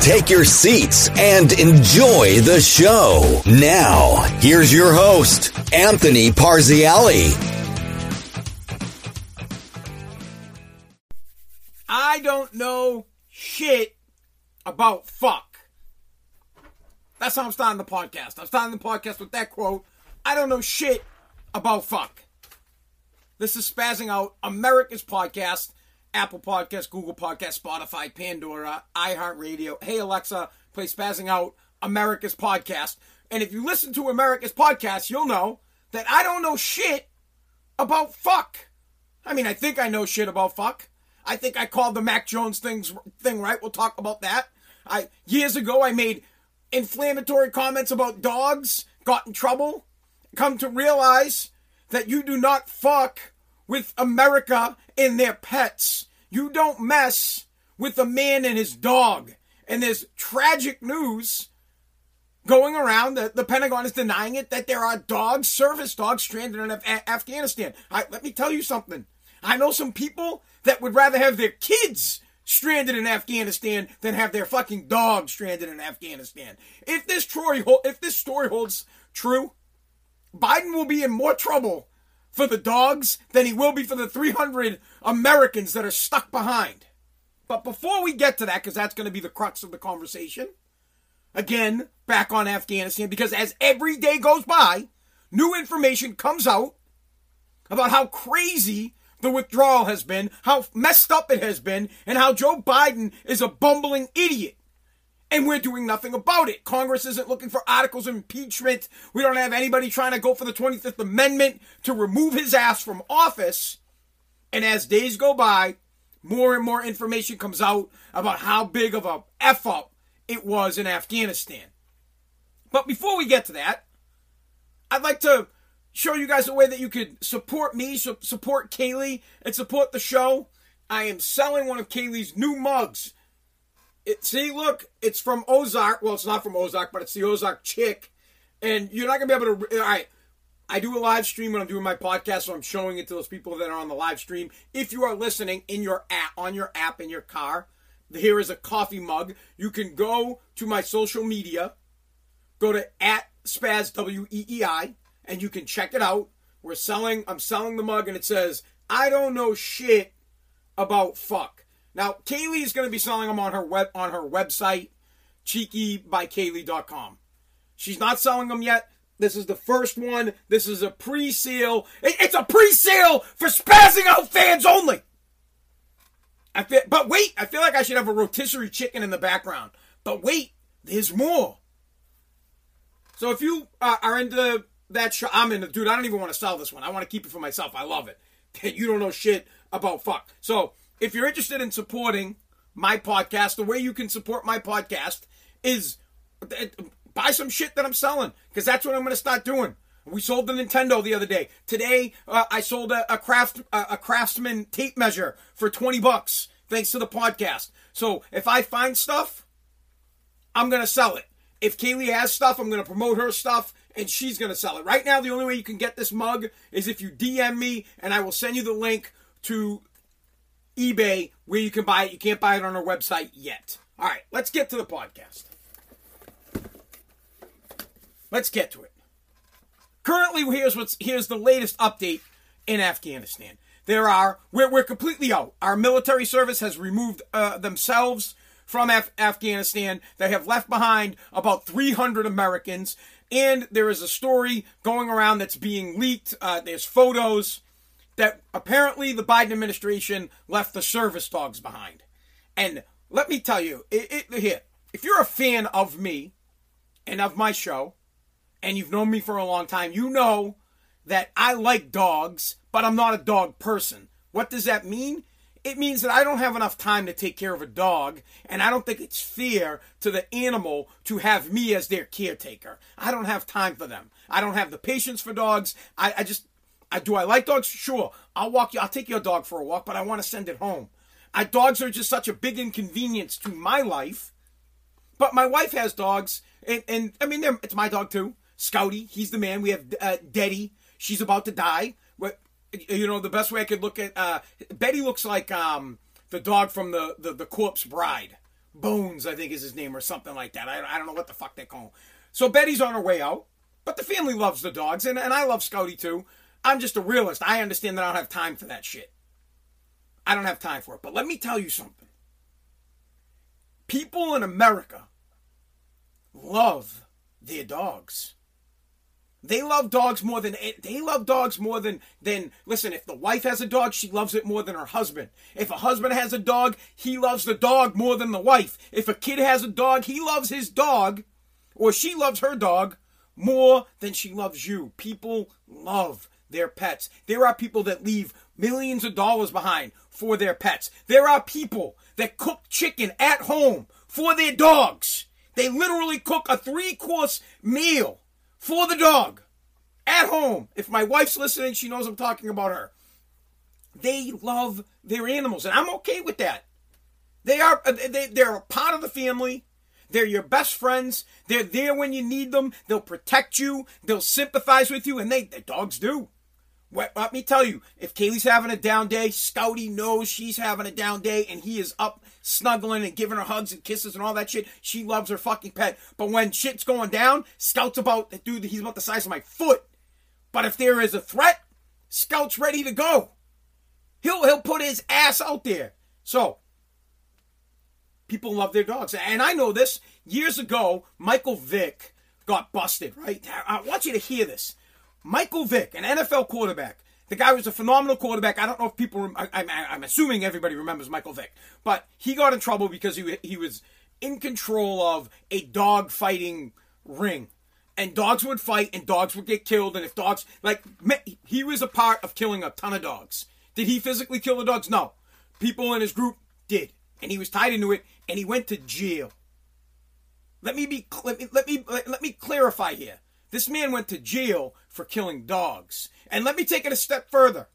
Take your seats and enjoy the show. Now, here's your host, Anthony Parziale. I don't know shit about fuck. That's how I'm starting the podcast. I'm starting the podcast with that quote. I don't know shit about fuck. This is Spazzing Out, America's podcast, Apple Podcast, Google Podcast, Spotify, Pandora, iHeartRadio. Hey Alexa, play Spazzing Out, America's podcast. And if you listen to America's podcast, you'll know that I don't know shit about fuck. I mean, I think I know shit about fuck. I think I called the Mac Jones things thing right. We'll talk about that. I years ago I made inflammatory comments about dogs, got in trouble. Come to realize that you do not fuck with America and their pets. You don't mess with a man and his dog. And there's tragic news going around. The, the Pentagon is denying it that there are dogs, service dogs, stranded in Af- Afghanistan. I, let me tell you something. I know some people that would rather have their kids stranded in Afghanistan than have their fucking dog stranded in Afghanistan. If this Troy, if this story holds true, Biden will be in more trouble for the dogs than he will be for the 300 Americans that are stuck behind. But before we get to that, because that's going to be the crux of the conversation, again, back on Afghanistan, because as every day goes by, new information comes out about how crazy the withdrawal has been, how messed up it has been, and how Joe Biden is a bumbling idiot. And we're doing nothing about it. Congress isn't looking for articles of impeachment. We don't have anybody trying to go for the 25th Amendment to remove his ass from office. And as days go by, more and more information comes out about how big of a F up it was in Afghanistan. But before we get to that, I'd like to show you guys a way that you could support me, support Kaylee, and support the show. I am selling one of Kaylee's new mugs. It, see, look, it's from Ozark. Well, it's not from Ozark, but it's the Ozark chick. And you're not going to be able to. All right. I do a live stream when I'm doing my podcast, so I'm showing it to those people that are on the live stream. If you are listening in your app, on your app in your car, here is a coffee mug. You can go to my social media, go to at Spaz W E E I, and you can check it out. We're selling, I'm selling the mug, and it says, I don't know shit about fuck. Now, Kaylee is going to be selling them on her web on her website, cheekybykaylee.com. She's not selling them yet. This is the first one. This is a pre-sale. It's a pre-sale for spazzing out fans only. I feel, but wait, I feel like I should have a rotisserie chicken in the background. But wait, there's more. So if you uh, are into that show. I'm in the dude. I don't even want to sell this one. I want to keep it for myself. I love it. You don't know shit about fuck. So if you're interested in supporting my podcast, the way you can support my podcast is buy some shit that I'm selling because that's what I'm going to start doing. We sold the Nintendo the other day. Today, uh, I sold a, a craft a craftsman tape measure for twenty bucks thanks to the podcast. So if I find stuff, I'm gonna sell it. If Kaylee has stuff, I'm gonna promote her stuff and she's going to sell it. Right now, the only way you can get this mug is if you DM me, and I will send you the link to eBay where you can buy it. You can't buy it on our website yet. All right, let's get to the podcast. Let's get to it. Currently, here's what's here's the latest update in Afghanistan. There are we're, we're completely out. Our military service has removed uh, themselves from Af- Afghanistan. They have left behind about 300 Americans. And there is a story going around that's being leaked. Uh, there's photos that apparently the Biden administration left the service dogs behind. And let me tell you, it, it, here, if you're a fan of me and of my show, and you've known me for a long time, you know that I like dogs, but I'm not a dog person. What does that mean? It means that I don't have enough time to take care of a dog, and I don't think it's fair to the animal to have me as their caretaker. I don't have time for them. I don't have the patience for dogs. I, I just, I do I like dogs? Sure. I'll walk you, I'll take your dog for a walk, but I want to send it home. I, dogs are just such a big inconvenience to my life. But my wife has dogs, and, and I mean, it's my dog too. Scouty, he's the man. We have uh, Betty. She's about to die. You know, the best way I could look at uh, Betty looks like um, the dog from the, the the corpse bride. Bones, I think is his name, or something like that. I, I don't know what the fuck they call him. So Betty's on her way out, but the family loves the dogs, and, and I love Scouty too. I'm just a realist. I understand that I don't have time for that shit. I don't have time for it. But let me tell you something. People in America love their dogs. They love dogs more than they love dogs more than than listen, if the wife has a dog, she loves it more than her husband. If a husband has a dog, he loves the dog more than the wife. If a kid has a dog, he loves his dog or she loves her dog more than she loves you. People love their pets. There are people that leave millions of dollars behind for their pets. There are people that cook chicken at home for their dogs. They literally cook a three course meal for the dog at home. If my wife's listening, she knows I'm talking about her. They love their animals, and I'm okay with that. They are uh, they, they're a part of the family. They're your best friends. They're there when you need them. They'll protect you. They'll sympathize with you, and they the dogs do. Let me tell you, if Kaylee's having a down day, Scouty knows she's having a down day, and he is up snuggling and giving her hugs and kisses and all that shit. She loves her fucking pet. But when shit's going down, Scout's about, dude, he's about the size of my foot. But if there is a threat, Scout's ready to go. He'll he'll put his ass out there. So people love their dogs, and I know this. Years ago, Michael Vick got busted. Right? I want you to hear this. Michael Vick, an NFL quarterback. The guy was a phenomenal quarterback. I don't know if people. I, am assuming everybody remembers Michael Vick, but he got in trouble because he he was in control of a dog fighting ring, and dogs would fight, and dogs would get killed, and if dogs like he was a part of killing a ton of dogs. Did he physically kill the dogs? No. People in his group did, and he was tied into it, and he went to jail. Let me be let me let me let me clarify here. This man went to jail for killing dogs. And let me take it a step further.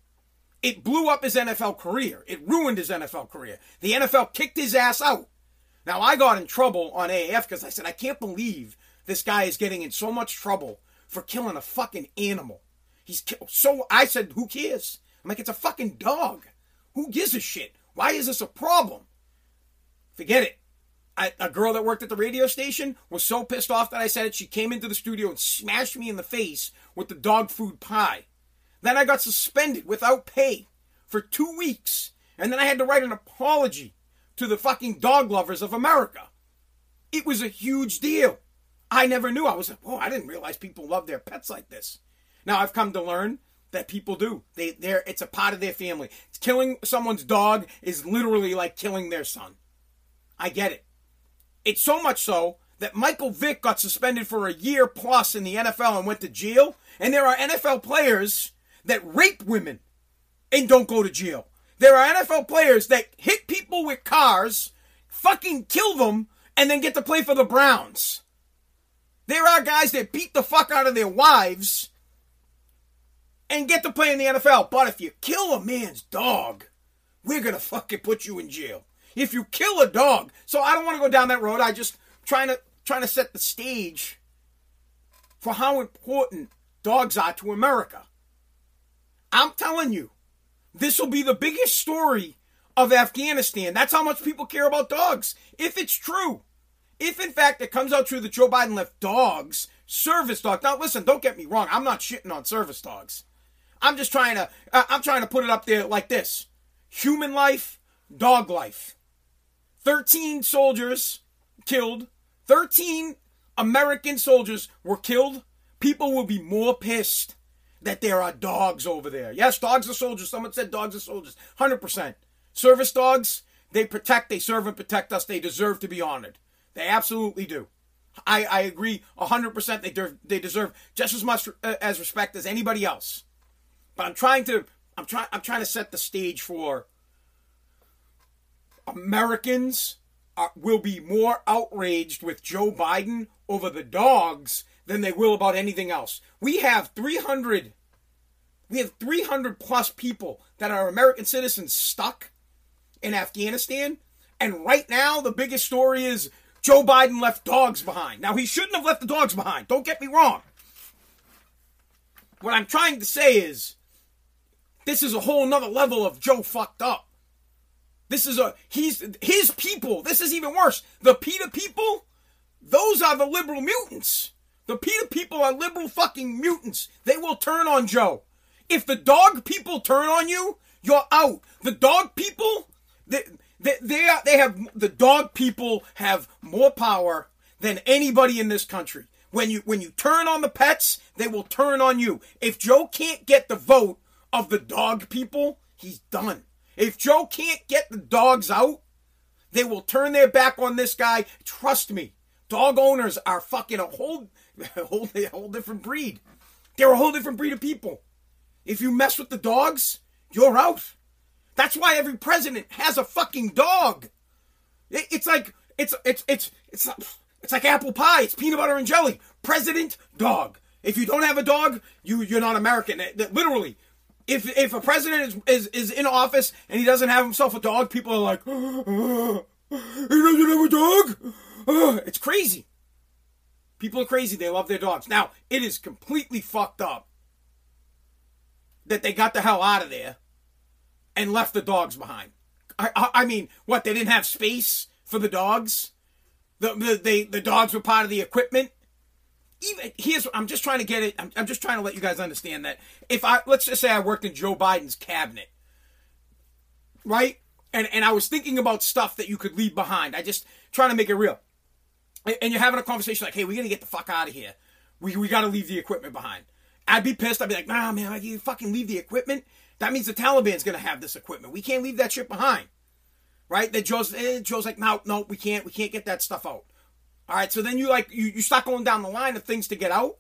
It blew up his NFL career. It ruined his NFL career. The NFL kicked his ass out. Now, I got in trouble on AAF because I said, I can't believe this guy is getting in so much trouble for killing a fucking animal. He's killed. so, I said, who cares? I'm like, it's a fucking dog. Who gives a shit? Why is this a problem? Forget it. I, a girl that worked at the radio station was so pissed off that I said it, she came into the studio and smashed me in the face with the dog food pie. Then I got suspended without pay for two weeks. And then I had to write an apology to the fucking dog lovers of America. It was a huge deal. I never knew. I was like, oh, I didn't realize people love their pets like this. Now I've come to learn that people do. They they're it's a part of their family. Killing someone's dog is literally like killing their son. I get it. It's so much so that Michael Vick got suspended for a year plus in the NFL and went to jail. And there are NFL players that rape women and don't go to jail. There are NFL players that hit people with cars, fucking kill them, and then get to play for the Browns. There are guys that beat the fuck out of their wives and get to play in the NFL. But if you kill a man's dog, we're gonna fucking put you in jail if you kill a dog. So I don't want to go down that road. I just trying to trying to set the stage for how important dogs are to America. I'm telling you, this will be the biggest story of Afghanistan. That's how much people care about dogs. If it's true, if in fact it comes out true that Joe Biden left dogs, service dogs. Now listen, don't get me wrong. I'm not shitting on service dogs. I'm just trying to I'm trying to put it up there like this. Human life, dog life. 13 soldiers killed, 13 American soldiers were killed, people will be more pissed that there are dogs over there. Yes, dogs are soldiers. Someone said dogs are soldiers. 100%. Service dogs, they protect, they serve and protect us. They deserve to be honored. They absolutely do. I, I agree 100% they, de- they deserve just as much uh, as respect as anybody else. But I'm trying to I'm trying I'm trying to set the stage for Americans are, will be more outraged with Joe Biden over the dogs than they will about anything else. We have 300 we have 300 plus people that are American citizens stuck in Afghanistan. And right now, the biggest story is Joe Biden left dogs behind. Now, he shouldn't have left the dogs behind. Don't get me wrong. What I'm trying to say is this is a whole nother level of Joe fucked up. This is a, he's, his people. This is even worse. The PETA people, those are the liberal mutants. The PETA people are liberal fucking mutants. They will turn on Joe. If the dog people turn on you, you're out. The dog people, they, they, they, are, they have, the dog people have more power than anybody in this country. When you, when you turn on the pets, they will turn on you. If Joe can't get the vote of the dog people, he's done. If Joe can't get the dogs out, they will turn their back on this guy. Trust me. Dog owners are fucking a whole, a whole, a whole different breed. They're a whole different breed of people. If you mess with the dogs, you're out. That's why every president has a fucking dog. it's like it's it's it's it's it's like apple pie. It's peanut butter and jelly. President dog. If you don't have a dog, you you're not American. Literally, if if a president is, is is in office and he doesn't have himself a dog, people are like, he doesn't have a dog. It's crazy. People are crazy. They love their dogs. Now it is completely fucked up that they got the hell out of there and left the dogs behind. I, I, I mean, what? They didn't have space for the dogs. The, the they the dogs were part of the equipment. Even here's I'm just trying to get it. I'm, I'm just trying to let you guys understand that if I let's just say I worked in Joe Biden's cabinet, right? And and I was thinking about stuff that you could leave behind. I just trying to make it real. And you're having a conversation like, "Hey, we got to get the fuck out of here. We we got to leave the equipment behind." I'd be pissed. I'd be like, nah, man, you fucking leave the equipment. That means the Taliban's gonna have this equipment. We can't leave that shit behind, right? That Joe's eh, Joe's like, no, no, we can't, we can't get that stuff out. All right, so then you like you, you start going down the line of things to get out.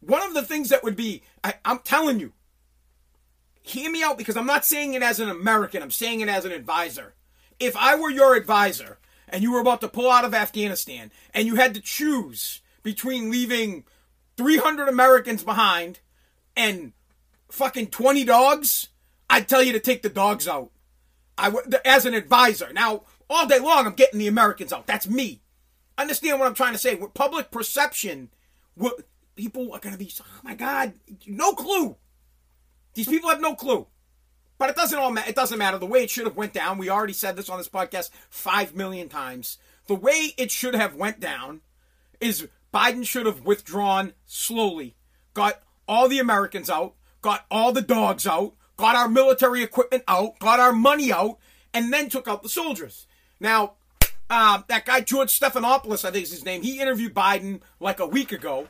One of the things that would be, I, I'm telling you, hear me out because I'm not saying it as an American. I'm saying it as an advisor. If I were your advisor and you were about to pull out of Afghanistan and you had to choose between leaving 300 Americans behind and fucking 20 dogs, I'd tell you to take the dogs out. I as an advisor. Now, all day long, I'm getting the Americans out. That's me. Understand what I'm trying to say? With public perception, people are going to be, oh my God, no clue. These people have no clue. But it doesn't all it doesn't matter the way it should have went down. We already said this on this podcast 5 million times. The way it should have went down is Biden should have withdrawn slowly, got all the Americans out, got all the dogs out, got our military equipment out, got our money out, and then took out the soldiers. Now, uh, that guy George Stephanopoulos, I think is his name, he interviewed Biden like a week ago,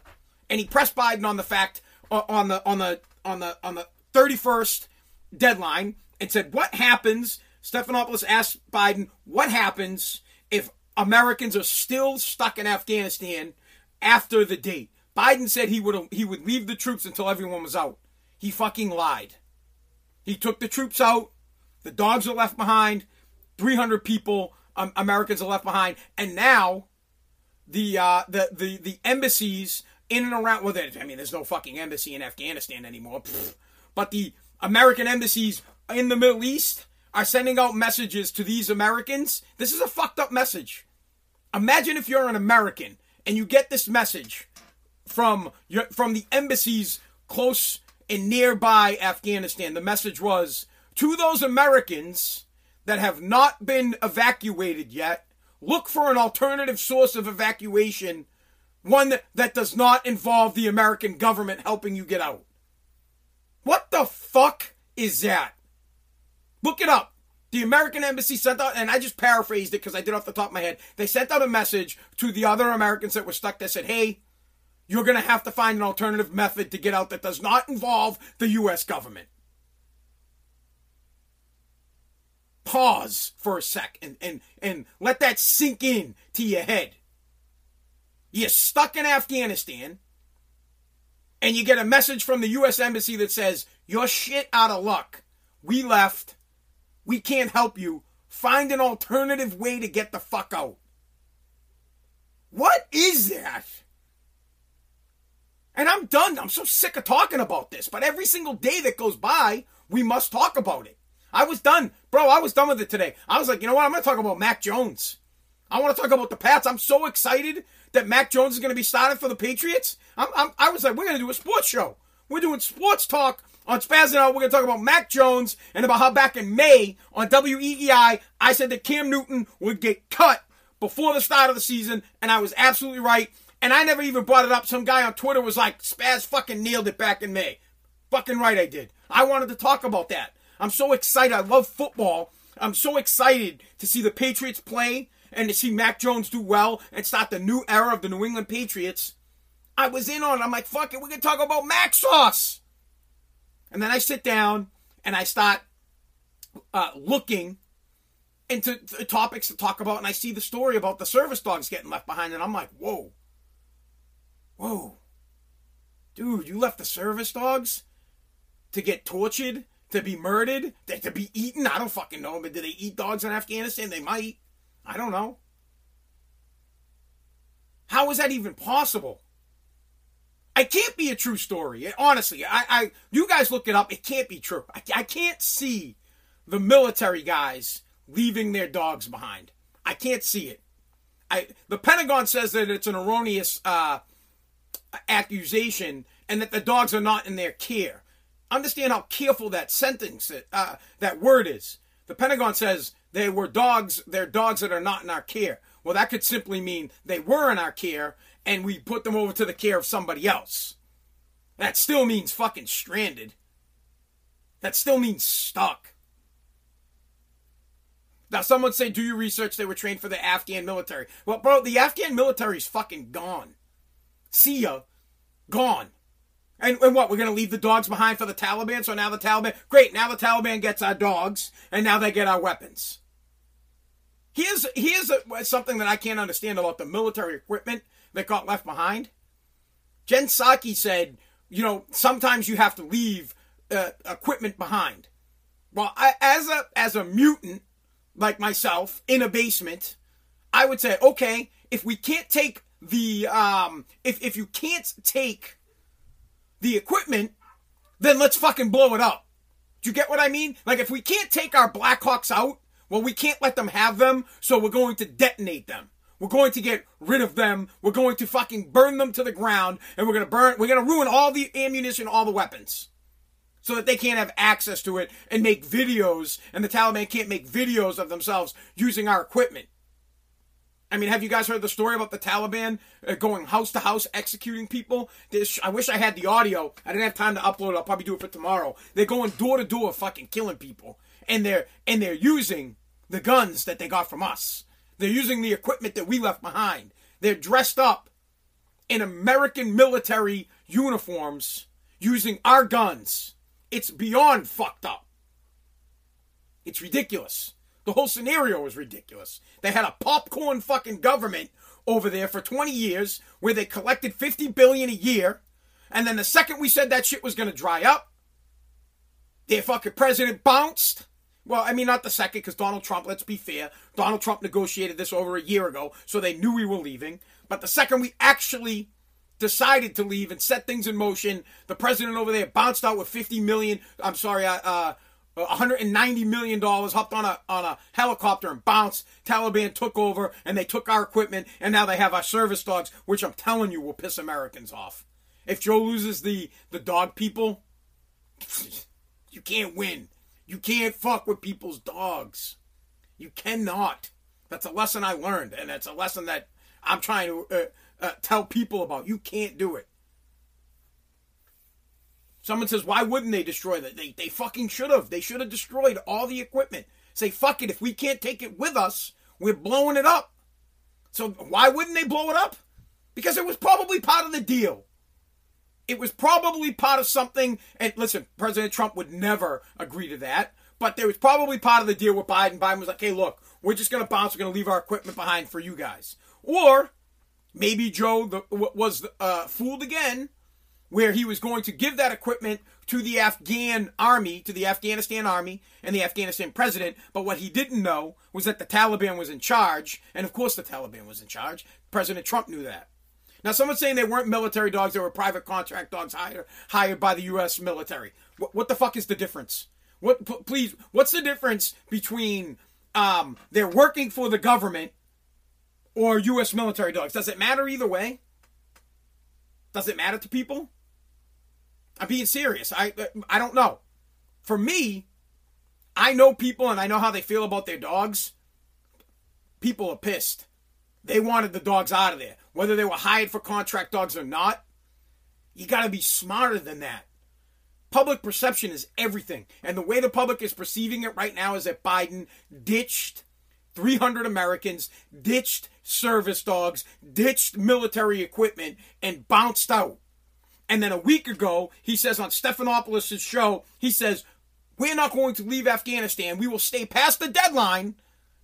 and he pressed Biden on the fact uh, on the on the on the on the 31st deadline and said, "What happens?" Stephanopoulos asked Biden, "What happens if Americans are still stuck in Afghanistan after the date. Biden said he would he would leave the troops until everyone was out. He fucking lied. He took the troops out. The dogs are left behind. 300 people um, Americans are left behind, and now the uh, the the the embassies in and around. Well, I mean, there's no fucking embassy in Afghanistan anymore. Pfft. But the American embassies in the Middle East are sending out messages to these Americans. This is a fucked up message. Imagine if you're an American and you get this message from your, from the embassies close and nearby Afghanistan. The message was to those Americans that have not been evacuated yet, look for an alternative source of evacuation, one that, that does not involve the American government helping you get out. What the fuck is that? Look it up. The American embassy sent out, and I just paraphrased it because I did off the top of my head. They sent out a message to the other Americans that were stuck that said, hey, you're going to have to find an alternative method to get out that does not involve the U.S. government. Pause for a sec and, and, and let that sink in to your head. You're stuck in Afghanistan, and you get a message from the U.S. Embassy that says, You're shit out of luck. We left we can't help you. find an alternative way to get the fuck out. What is that? And I'm done. I'm so sick of talking about this. But every single day that goes by, we must talk about it. I was done. Bro, I was done with it today. I was like, you know what? I'm going to talk about Mac Jones. I want to talk about the Pats. I'm so excited that Mac Jones is going to be starting for the Patriots. I'm, I'm, i was like, we're going to do a sports show. We're doing sports talk on Spazzing Out. We're going to talk about Mac Jones and about how back in May on WEEI, I said that Cam Newton would get cut before the start of the season, and I was absolutely right. And I never even brought it up. Some guy on Twitter was like, Spaz fucking nailed it back in May. Fucking right, I did. I wanted to talk about that. I'm so excited. I love football. I'm so excited to see the Patriots play and to see Mac Jones do well and start the new era of the New England Patriots. I was in on it. I'm like, fuck it, we can talk about Mac Sauce. And then I sit down and I start uh, looking into topics to talk about, and I see the story about the service dogs getting left behind, and I'm like, whoa, whoa, dude, you left the service dogs to get tortured, to be murdered, to be eaten? I don't fucking know, but do they eat dogs in Afghanistan? They might. I don't know. How is that even possible? It can't be a true story. Honestly, I, I, you guys look it up. It can't be true. I, I can't see the military guys leaving their dogs behind. I can't see it. I, the Pentagon says that it's an erroneous uh, accusation and that the dogs are not in their care. Understand how careful that sentence, uh, that word is. The Pentagon says they were dogs, they're dogs that are not in our care. Well, that could simply mean they were in our care and we put them over to the care of somebody else. That still means fucking stranded. That still means stuck. Now, someone say, do your research. They were trained for the Afghan military. Well, bro, the Afghan military's fucking gone. See ya. Gone. And, and what? We're going to leave the dogs behind for the Taliban? So now the Taliban. Great. Now the Taliban gets our dogs, and now they get our weapons. Here's, here's a, something that I can't understand about the military equipment that got left behind. Jen Psaki said, you know, sometimes you have to leave uh, equipment behind. Well, I, as a as a mutant, like myself in a basement, I would say, okay, if we can't take the um if if you can't take the equipment, then let's fucking blow it up. Do you get what I mean? Like if we can't take our Blackhawks out, well we can't let them have them, so we're going to detonate them. We're going to get rid of them. We're going to fucking burn them to the ground and we're going to burn we're going to ruin all the ammunition, all the weapons so that they can't have access to it and make videos, and the Taliban can't make videos of themselves using our equipment. I mean, have you guys heard the story about the Taliban uh, going house to house executing people? I wish I had the audio. I didn't have time to upload it. I'll probably do it for tomorrow. They're going door to door, fucking killing people, and they're and they're using the guns that they got from us. They're using the equipment that we left behind. They're dressed up in American military uniforms using our guns it's beyond fucked up. It's ridiculous. The whole scenario was ridiculous. They had a popcorn fucking government over there for 20 years where they collected 50 billion a year. And then the second we said that shit was going to dry up, their fucking president bounced. Well, I mean, not the second, because Donald Trump, let's be fair, Donald Trump negotiated this over a year ago, so they knew we were leaving. But the second we actually decided to leave and set things in motion. The president over there bounced out with 50 million, I'm sorry, uh, uh 190 million dollars hopped on a on a helicopter and bounced. Taliban took over and they took our equipment and now they have our service dogs which i'm telling you will piss americans off. If joe loses the the dog people you can't win. You can't fuck with people's dogs. You cannot. That's a lesson i learned and it's a lesson that i'm trying to uh, uh, tell people about. You can't do it. Someone says, why wouldn't they destroy that? They, they fucking should have. They should have destroyed all the equipment. Say, fuck it. If we can't take it with us, we're blowing it up. So why wouldn't they blow it up? Because it was probably part of the deal. It was probably part of something. And listen, President Trump would never agree to that. But there was probably part of the deal with Biden. Biden was like, hey, look, we're just going to bounce. We're going to leave our equipment behind for you guys. Or Maybe Joe the, was uh, fooled again, where he was going to give that equipment to the Afghan army, to the Afghanistan army, and the Afghanistan president. But what he didn't know was that the Taliban was in charge, and of course the Taliban was in charge. President Trump knew that. Now, someone's saying they weren't military dogs; they were private contract dogs hired hired by the U.S. military. What, what the fuck is the difference? What, p- please? What's the difference between um, they're working for the government or U.S. military dogs? Does it matter either way? Does it matter to people? I'm being serious. I I don't know. For me, I know people and I know how they feel about their dogs. People are pissed. They wanted the dogs out of there, whether they were hired for contract dogs or not. You got to be smarter than that. Public perception is everything. And the way the public is perceiving it right now is that Biden ditched 300 Americans, ditched service dogs, ditched military equipment, and bounced out. And then a week ago, he says on Stephanopoulos' show, he says, We're not going to leave Afghanistan. We will stay past the deadline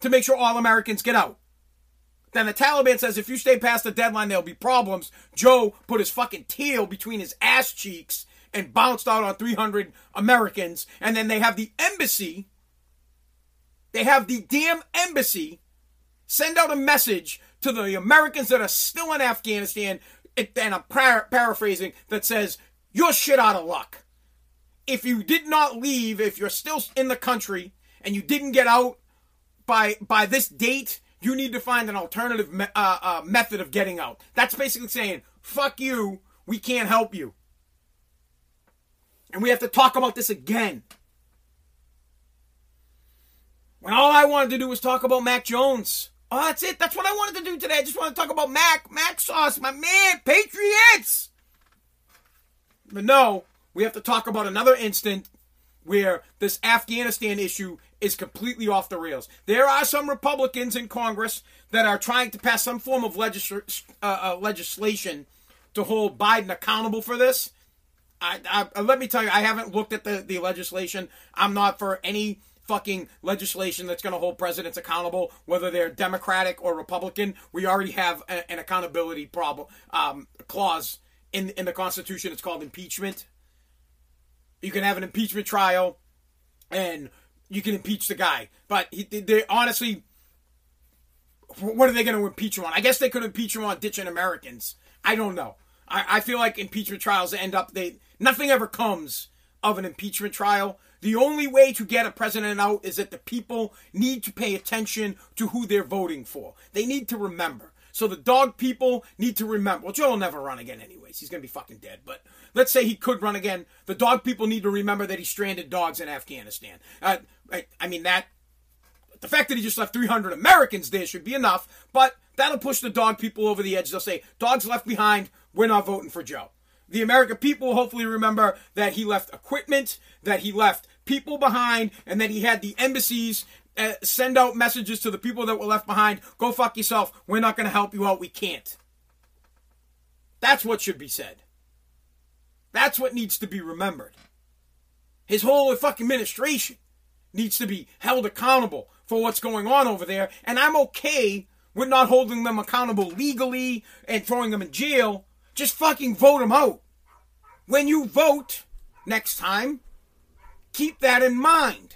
to make sure all Americans get out. Then the Taliban says if you stay past the deadline, there'll be problems. Joe put his fucking tail between his ass cheeks and bounced out on 300 Americans. And then they have the embassy, they have the damn embassy send out a message to the Americans that are still in Afghanistan. And I'm par- paraphrasing that says, You're shit out of luck. If you did not leave, if you're still in the country and you didn't get out by by this date, you need to find an alternative me- uh, uh, method of getting out. That's basically saying, fuck you, we can't help you. And we have to talk about this again. When all I wanted to do was talk about Mac Jones. Oh, that's it. That's what I wanted to do today. I just want to talk about Mac. Mac Sauce, my man. Patriots! But no, we have to talk about another instant where this Afghanistan issue is completely off the rails. There are some Republicans in Congress that are trying to pass some form of legisl- uh, uh, legislation to hold Biden accountable for this. I, I, let me tell you, I haven't looked at the, the legislation. I'm not for any fucking legislation that's going to hold presidents accountable, whether they're Democratic or Republican. We already have a, an accountability problem um, clause in in the Constitution. It's called impeachment. You can have an impeachment trial, and you can impeach the guy. But he, they honestly, what are they going to impeach him on? I guess they could impeach him on ditching Americans. I don't know. I, I feel like impeachment trials end up they nothing ever comes of an impeachment trial. The only way to get a president out is that the people need to pay attention to who they're voting for. They need to remember. So the dog people need to remember. Well, Joe will never run again, anyways. He's gonna be fucking dead. But let's say he could run again. The dog people need to remember that he stranded dogs in Afghanistan. Uh, I, I mean that. The fact that he just left 300 Americans there should be enough, but that'll push the dog people over the edge. They'll say, "Dogs left behind. We're not voting for Joe." The American people hopefully remember that he left equipment, that he left people behind, and that he had the embassies uh, send out messages to the people that were left behind go fuck yourself. We're not going to help you out. We can't. That's what should be said. That's what needs to be remembered. His whole fucking administration needs to be held accountable for what's going on over there. And I'm okay with not holding them accountable legally and throwing them in jail. Just fucking vote them out. When you vote next time, keep that in mind.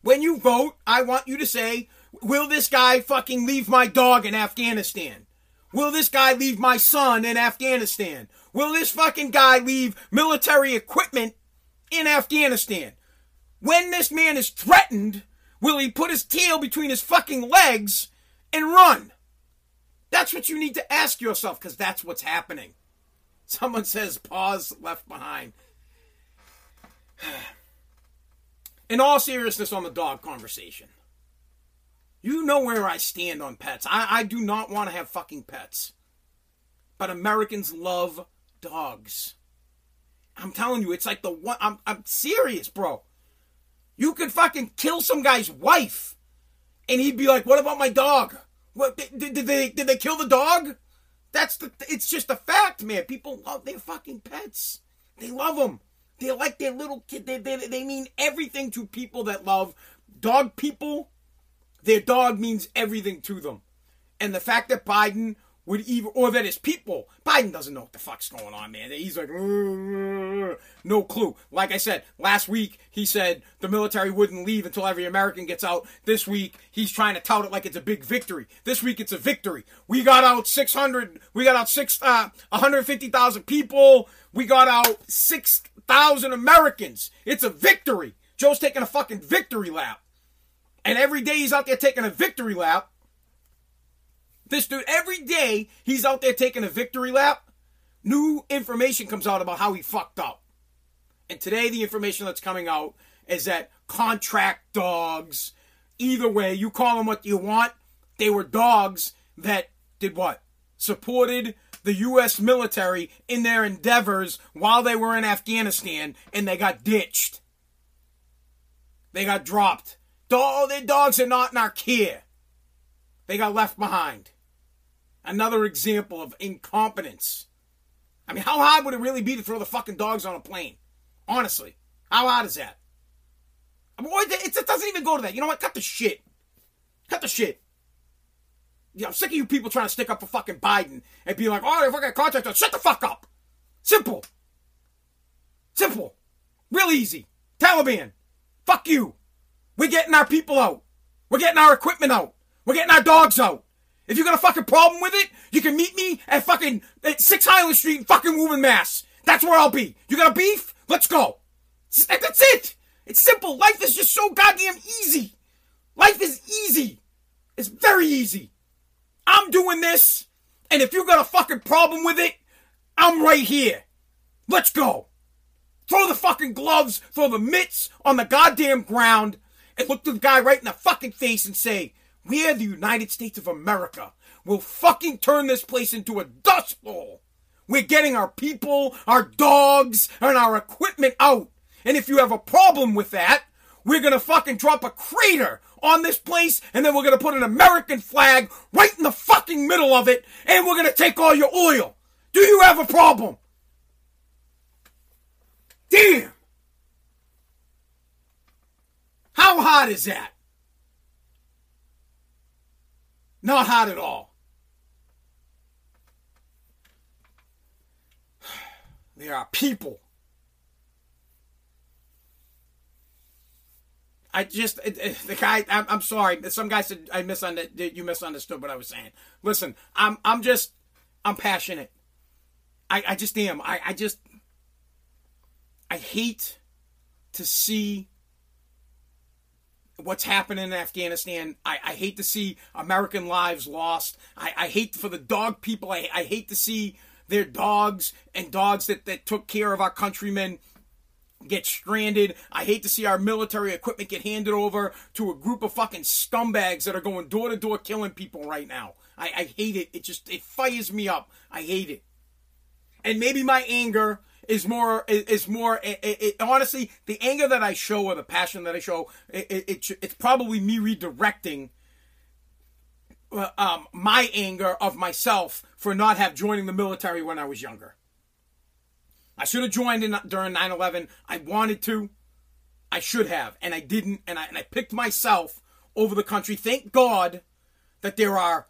When you vote, I want you to say, will this guy fucking leave my dog in Afghanistan? Will this guy leave my son in Afghanistan? Will this fucking guy leave military equipment in Afghanistan? When this man is threatened, will he put his tail between his fucking legs and run? That's what you need to ask yourself because that's what's happening. Someone says, pause left behind. In all seriousness on the dog conversation, you know where I stand on pets. I, I do not want to have fucking pets. But Americans love dogs. I'm telling you, it's like the one. I'm, I'm serious, bro. You could fucking kill some guy's wife, and he'd be like, "What about my dog? What did, did they did they kill the dog?" That's the. It's just a fact, man. People love their fucking pets. They love them. They're like their little kid. They, they, they mean everything to people that love dog people. Their dog means everything to them. And the fact that Biden would even, or that his people, Biden doesn't know what the fuck's going on, man. He's like, no clue. Like I said, last week he said the military wouldn't leave until every American gets out. This week he's trying to tout it like it's a big victory. This week it's a victory. We got out 600, we got out six, uh, 150,000 people. We got out 6,000 Americans. It's a victory. Joe's taking a fucking victory lap. And every day he's out there taking a victory lap. This dude, every day he's out there taking a victory lap, new information comes out about how he fucked up. And today, the information that's coming out is that contract dogs, either way, you call them what you want, they were dogs that did what? Supported the U.S. military in their endeavors while they were in Afghanistan and they got ditched. They got dropped. Oh, their dogs are not in our care. They got left behind. Another example of incompetence. I mean, how hard would it really be to throw the fucking dogs on a plane? Honestly, how hard is that? I mean, it doesn't even go to that. You know what? Cut the shit. Cut the shit. Yeah, I'm sick of you people trying to stick up for fucking Biden and be like, oh, fucking contractors. Shut the fuck up. Simple. Simple. Real easy. Taliban. Fuck you. We're getting our people out. We're getting our equipment out. We're getting our dogs out. If you got a fucking problem with it, you can meet me at fucking at 6 Highland Street fucking Woburn, Mass. That's where I'll be. You got a beef? Let's go. That's it. It's simple. Life is just so goddamn easy. Life is easy. It's very easy. I'm doing this, and if you got a fucking problem with it, I'm right here. Let's go. Throw the fucking gloves, throw the mitts on the goddamn ground, and look the guy right in the fucking face and say, We're the United States of America. We'll fucking turn this place into a dust bowl. We're getting our people, our dogs, and our equipment out. And if you have a problem with that, we're gonna fucking drop a crater on this place, and then we're gonna put an American flag right in the fucking middle of it, and we're gonna take all your oil. Do you have a problem? Damn! How hot is that? Not hot at all. There are people. I just the guy. I'm, I'm, sorry. Some guy said I misunderstood. You misunderstood what I was saying. Listen, I'm I'm just I'm passionate. I I just am. I I just I hate to see what's happening in Afghanistan. I, I hate to see American lives lost. I, I hate for the dog people. I, I hate to see their dogs and dogs that, that took care of our countrymen get stranded. I hate to see our military equipment get handed over to a group of fucking scumbags that are going door to door killing people right now. I, I hate it. It just it fires me up. I hate it. And maybe my anger is more is more it, it, honestly the anger that I show or the passion that I show it, it it's probably me redirecting uh, um, my anger of myself for not have joining the military when I was younger. I should have joined in during 9/11. I wanted to. I should have, and I didn't. And I, and I picked myself over the country. Thank God that there are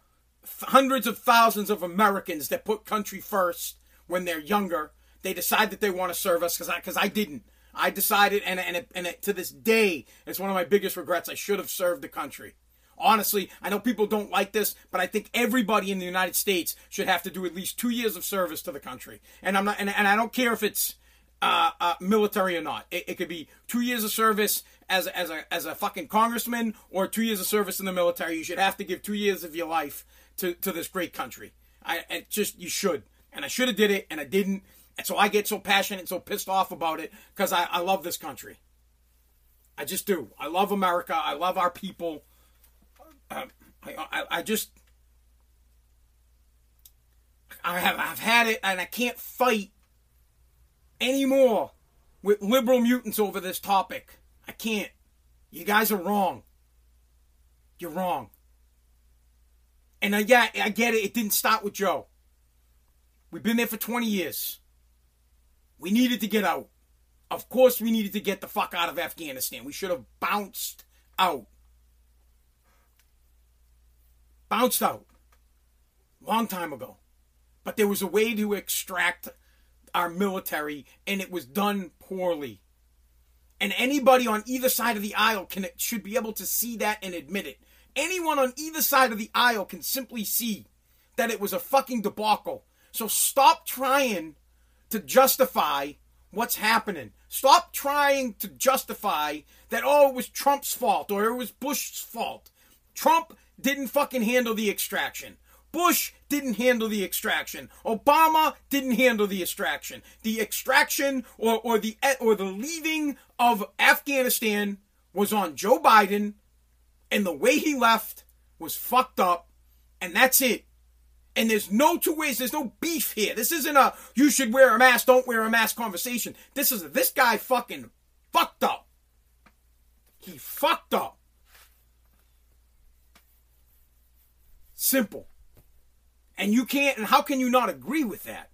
hundreds of thousands of Americans that put country first when they're younger. They decide that they want to serve us because I because I didn't. I decided, and and, it, and it, to this day, it's one of my biggest regrets. I should have served the country honestly, I know people don't like this, but I think everybody in the United States should have to do at least two years of service to the country. And I'm not, and, and I don't care if it's uh, uh, military or not. It, it, could be two years of service as as a as a fucking congressman or two years of service in the military. You should have to give two years of your life to to this great country. I it just you should, and I should have did it, and I didn't. And so I get so passionate and so pissed off about it because I, I love this country. I just do. I love America. I love our people. Um, I, I, I just I have I've had it and I can't fight anymore with liberal mutants over this topic. I can't. You guys are wrong. You're wrong. And I, yeah, I get it. It didn't start with Joe. We've been there for 20 years. We needed to get out. Of course, we needed to get the fuck out of Afghanistan. We should have bounced out bounced out. Long time ago. But there was a way to extract our military, and it was done poorly. And anybody on either side of the aisle can should be able to see that and admit it. Anyone on either side of the aisle can simply see that it was a fucking debacle. So stop trying to justify what's happening. Stop trying to justify that, oh, it was Trump's fault or it was Bush's fault. Trump didn't fucking handle the extraction. Bush didn't handle the extraction. Obama didn't handle the extraction. The extraction or, or the or the leaving of Afghanistan was on Joe Biden, and the way he left was fucked up, and that's it. And there's no two ways. There's no beef here. This isn't a you should wear a mask, don't wear a mask conversation. This is a, this guy fucking fucked up. He fucked up. Simple. And you can't, and how can you not agree with that?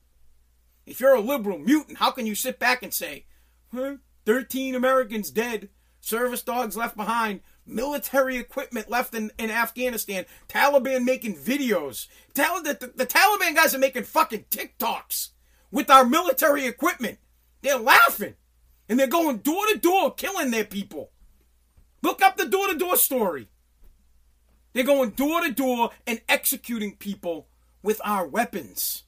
If you're a liberal mutant, how can you sit back and say, huh, 13 Americans dead, service dogs left behind, military equipment left in, in Afghanistan, Taliban making videos. Tell the, the, the Taliban guys are making fucking TikToks with our military equipment. They're laughing. And they're going door to door killing their people. Look up the door to door story. They're going door to door and executing people with our weapons.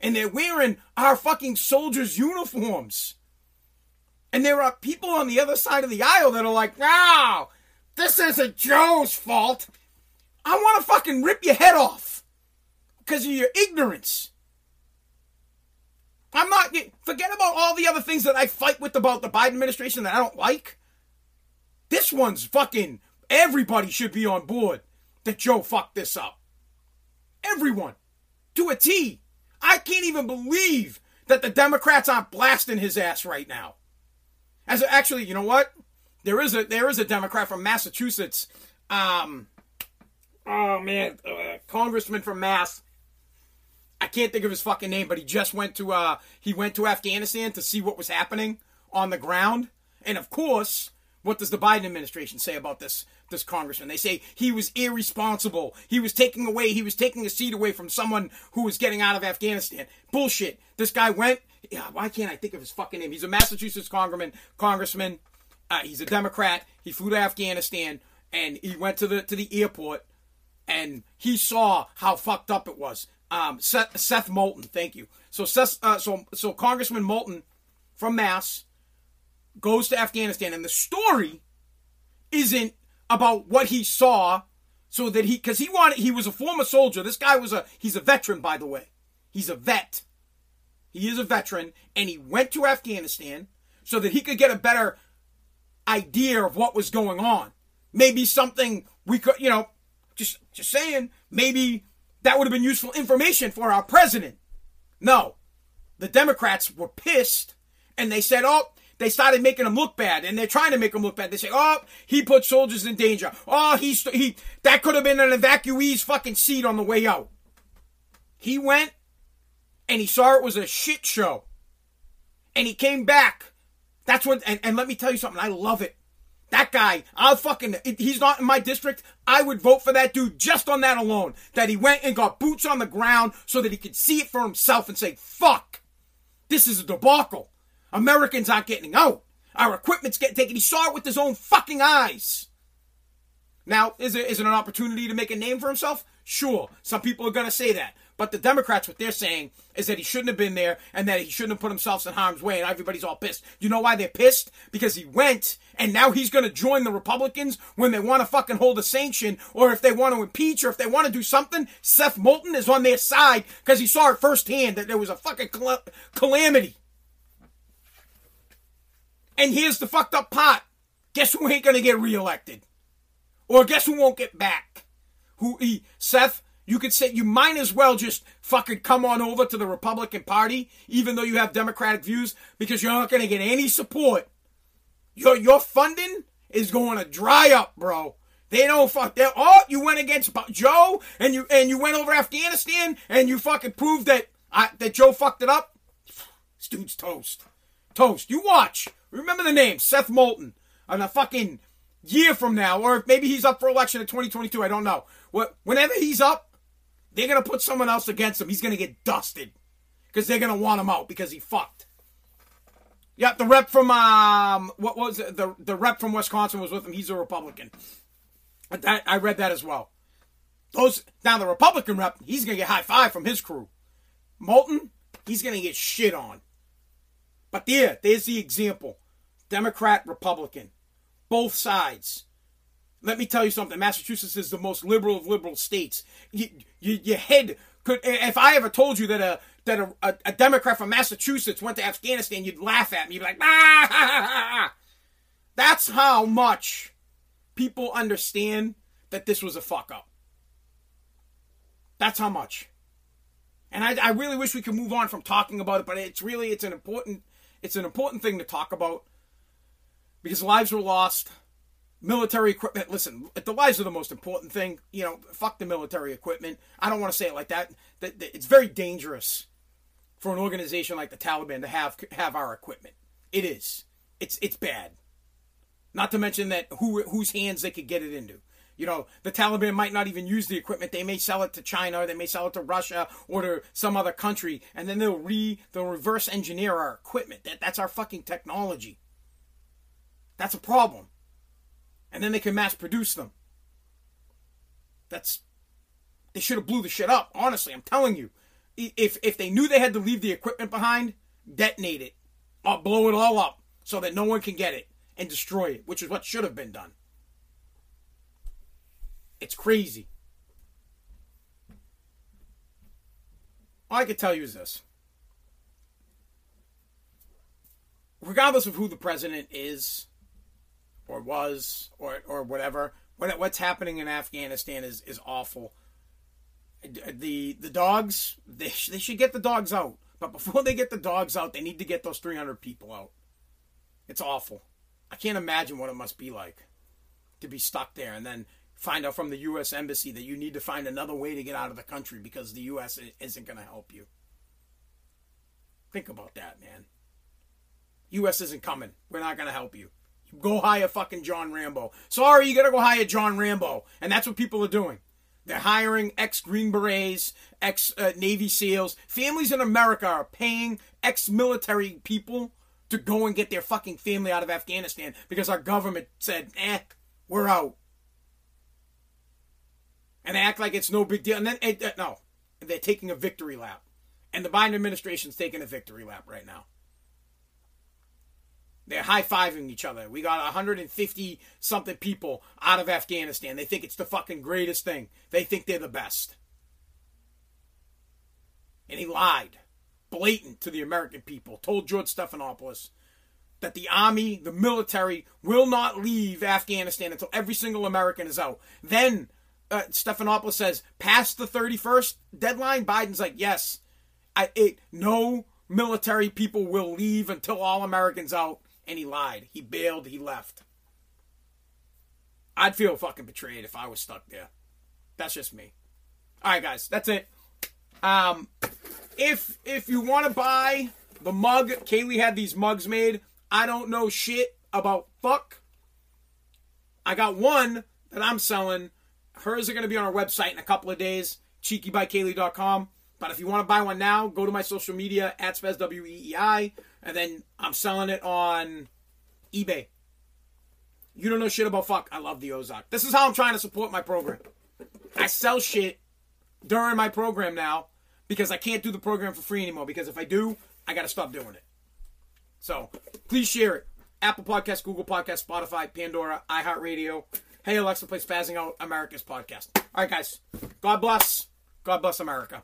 And they're wearing our fucking soldiers' uniforms. And there are people on the other side of the aisle that are like, no, this isn't Joe's fault. I want to fucking rip your head off because of your ignorance. I'm not, forget about all the other things that I fight with about the Biden administration that I don't like. This one's fucking, everybody should be on board that Joe fucked this up. Everyone to a T. I can't even believe that the Democrats aren't blasting his ass right now. As actually, you know what? There is a there is a Democrat from Massachusetts. Um, oh man, uh, congressman from Mass. I can't think of his fucking name, but he just went to uh he went to Afghanistan to see what was happening on the ground, and of course, what does the Biden administration say about this this congressman. They say he was irresponsible. He was taking away, he was taking a seat away from someone who was getting out of Afghanistan. Bullshit. This guy went, yeah, why can't I think of his fucking name? He's a Massachusetts congressman, congressman. Uh, he's a Democrat. He flew to Afghanistan and he went to the to the airport and he saw how fucked up it was. Um, Seth, Seth Moulton, thank you. So Seth, uh, so so Congressman Moulton from Mass goes to Afghanistan, and the story isn't about what he saw so that he because he wanted he was a former soldier this guy was a he's a veteran by the way he's a vet he is a veteran and he went to afghanistan so that he could get a better idea of what was going on maybe something we could you know just just saying maybe that would have been useful information for our president no the democrats were pissed and they said oh they started making him look bad, and they're trying to make him look bad. They say, "Oh, he put soldiers in danger. Oh, he he that could have been an evacuee's fucking seat on the way out." He went, and he saw it was a shit show, and he came back. That's what. And, and let me tell you something. I love it. That guy, I'll fucking, he's not in my district. I would vote for that dude just on that alone. That he went and got boots on the ground so that he could see it for himself and say, fuck, this is a debacle. Americans aren't getting out. Our equipment's getting taken. He saw it with his own fucking eyes. Now, is it, is it an opportunity to make a name for himself? Sure. Some people are going to say that. But the Democrats, what they're saying is that he shouldn't have been there and that he shouldn't have put himself in harm's way, and everybody's all pissed. You know why they're pissed? Because he went, and now he's going to join the Republicans when they want to fucking hold a sanction, or if they want to impeach, or if they want to do something. Seth Moulton is on their side because he saw it firsthand that there was a fucking cal- calamity. And here's the fucked up part. Guess who ain't gonna get reelected? Or guess who won't get back? Who he Seth, you could say you might as well just fucking come on over to the Republican Party, even though you have Democratic views, because you're not gonna get any support. Your your funding is going to dry up, bro. They don't fuck. They oh, you went against Joe and you and you went over Afghanistan and you fucking proved that I, that Joe fucked it up. This dude's toast, toast. You watch. Remember the name, Seth Moulton. On a fucking year from now, or maybe he's up for election in 2022, I don't know. What, whenever he's up, They're gonna put someone else against him. He's gonna get dusted because they're gonna want him out because he fucked. Yep, the rep from um, what was it? the the rep from Wisconsin was with him. He's a Republican. That, I read that as well. Those now the Republican rep, he's gonna get high five from his crew. Moulton, he's gonna get shit on. But there, there's the example. Democrat, Republican. Both sides. Let me tell you something. Massachusetts is the most liberal of liberal states. You, you, your head could. If I ever told you that a that a, a, a Democrat from Massachusetts went to Afghanistan, you'd laugh at me. You'd be like, ah! That's how much people understand that this was a fuck up. That's how much. And I, I really wish we could move on from talking about it, but it's really it's an important it's an important thing to talk about because lives were lost. Military equipment. Eh, listen, the lives are the most important thing. You know, fuck the military equipment. I don't want to say it like that. It's very dangerous for an organization like the Taliban to have have our equipment. It is. It's it's bad. Not to mention that who whose hands they could get it into. You know, the Taliban might not even use the equipment. They may sell it to China, or they may sell it to Russia or to some other country, and then they'll re they'll reverse engineer our equipment. That that's our fucking technology. That's a problem. And then they can mass produce them. That's they should have blew the shit up. Honestly, I'm telling you. If if they knew they had to leave the equipment behind, detonate it, or blow it all up so that no one can get it and destroy it, which is what should have been done. It's crazy. All I can tell you is this. Regardless of who the president is, or was, or, or whatever, What what's happening in Afghanistan is, is awful. The the dogs, they, sh- they should get the dogs out. But before they get the dogs out, they need to get those 300 people out. It's awful. I can't imagine what it must be like to be stuck there and then find out from the U.S. Embassy that you need to find another way to get out of the country because the U.S. isn't going to help you. Think about that, man. U.S. isn't coming. We're not going to help you. Go hire fucking John Rambo. Sorry, you got to go hire John Rambo. And that's what people are doing. They're hiring ex Green Berets, ex uh, Navy SEALs. Families in America are paying ex military people to go and get their fucking family out of Afghanistan because our government said, eh, we're out and they act like it's no big deal. And then, uh, no, they're taking a victory lap. And the Biden administration's taking a victory lap right now. They're high fiving each other. We got 150 something people out of Afghanistan. They think it's the fucking greatest thing. They think they're the best. And he lied, blatant to the American people, told George Stephanopoulos that the army, the military, will not leave Afghanistan until every single American is out. Then uh, Stephanopoulos says, past the 31st deadline, Biden's like, yes, I, it, no military people will leave until all Americans out. And he lied. He bailed. He left. I'd feel fucking betrayed if I was stuck there. That's just me. All right, guys, that's it. Um, if if you want to buy the mug, Kaylee had these mugs made. I don't know shit about fuck. I got one that I'm selling Hers are going to be on our website in a couple of days, cheekybykaylee.com. But if you want to buy one now, go to my social media at Spez W-E-E-I, and then I'm selling it on eBay. You don't know shit about fuck. I love the Ozark. This is how I'm trying to support my program. I sell shit during my program now because I can't do the program for free anymore. Because if I do, I got to stop doing it. So please share it. Apple Podcast, Google Podcast, Spotify, Pandora, iHeartRadio. Hey Alexa, play Spazzing Out America's podcast. All right, guys. God bless. God bless America.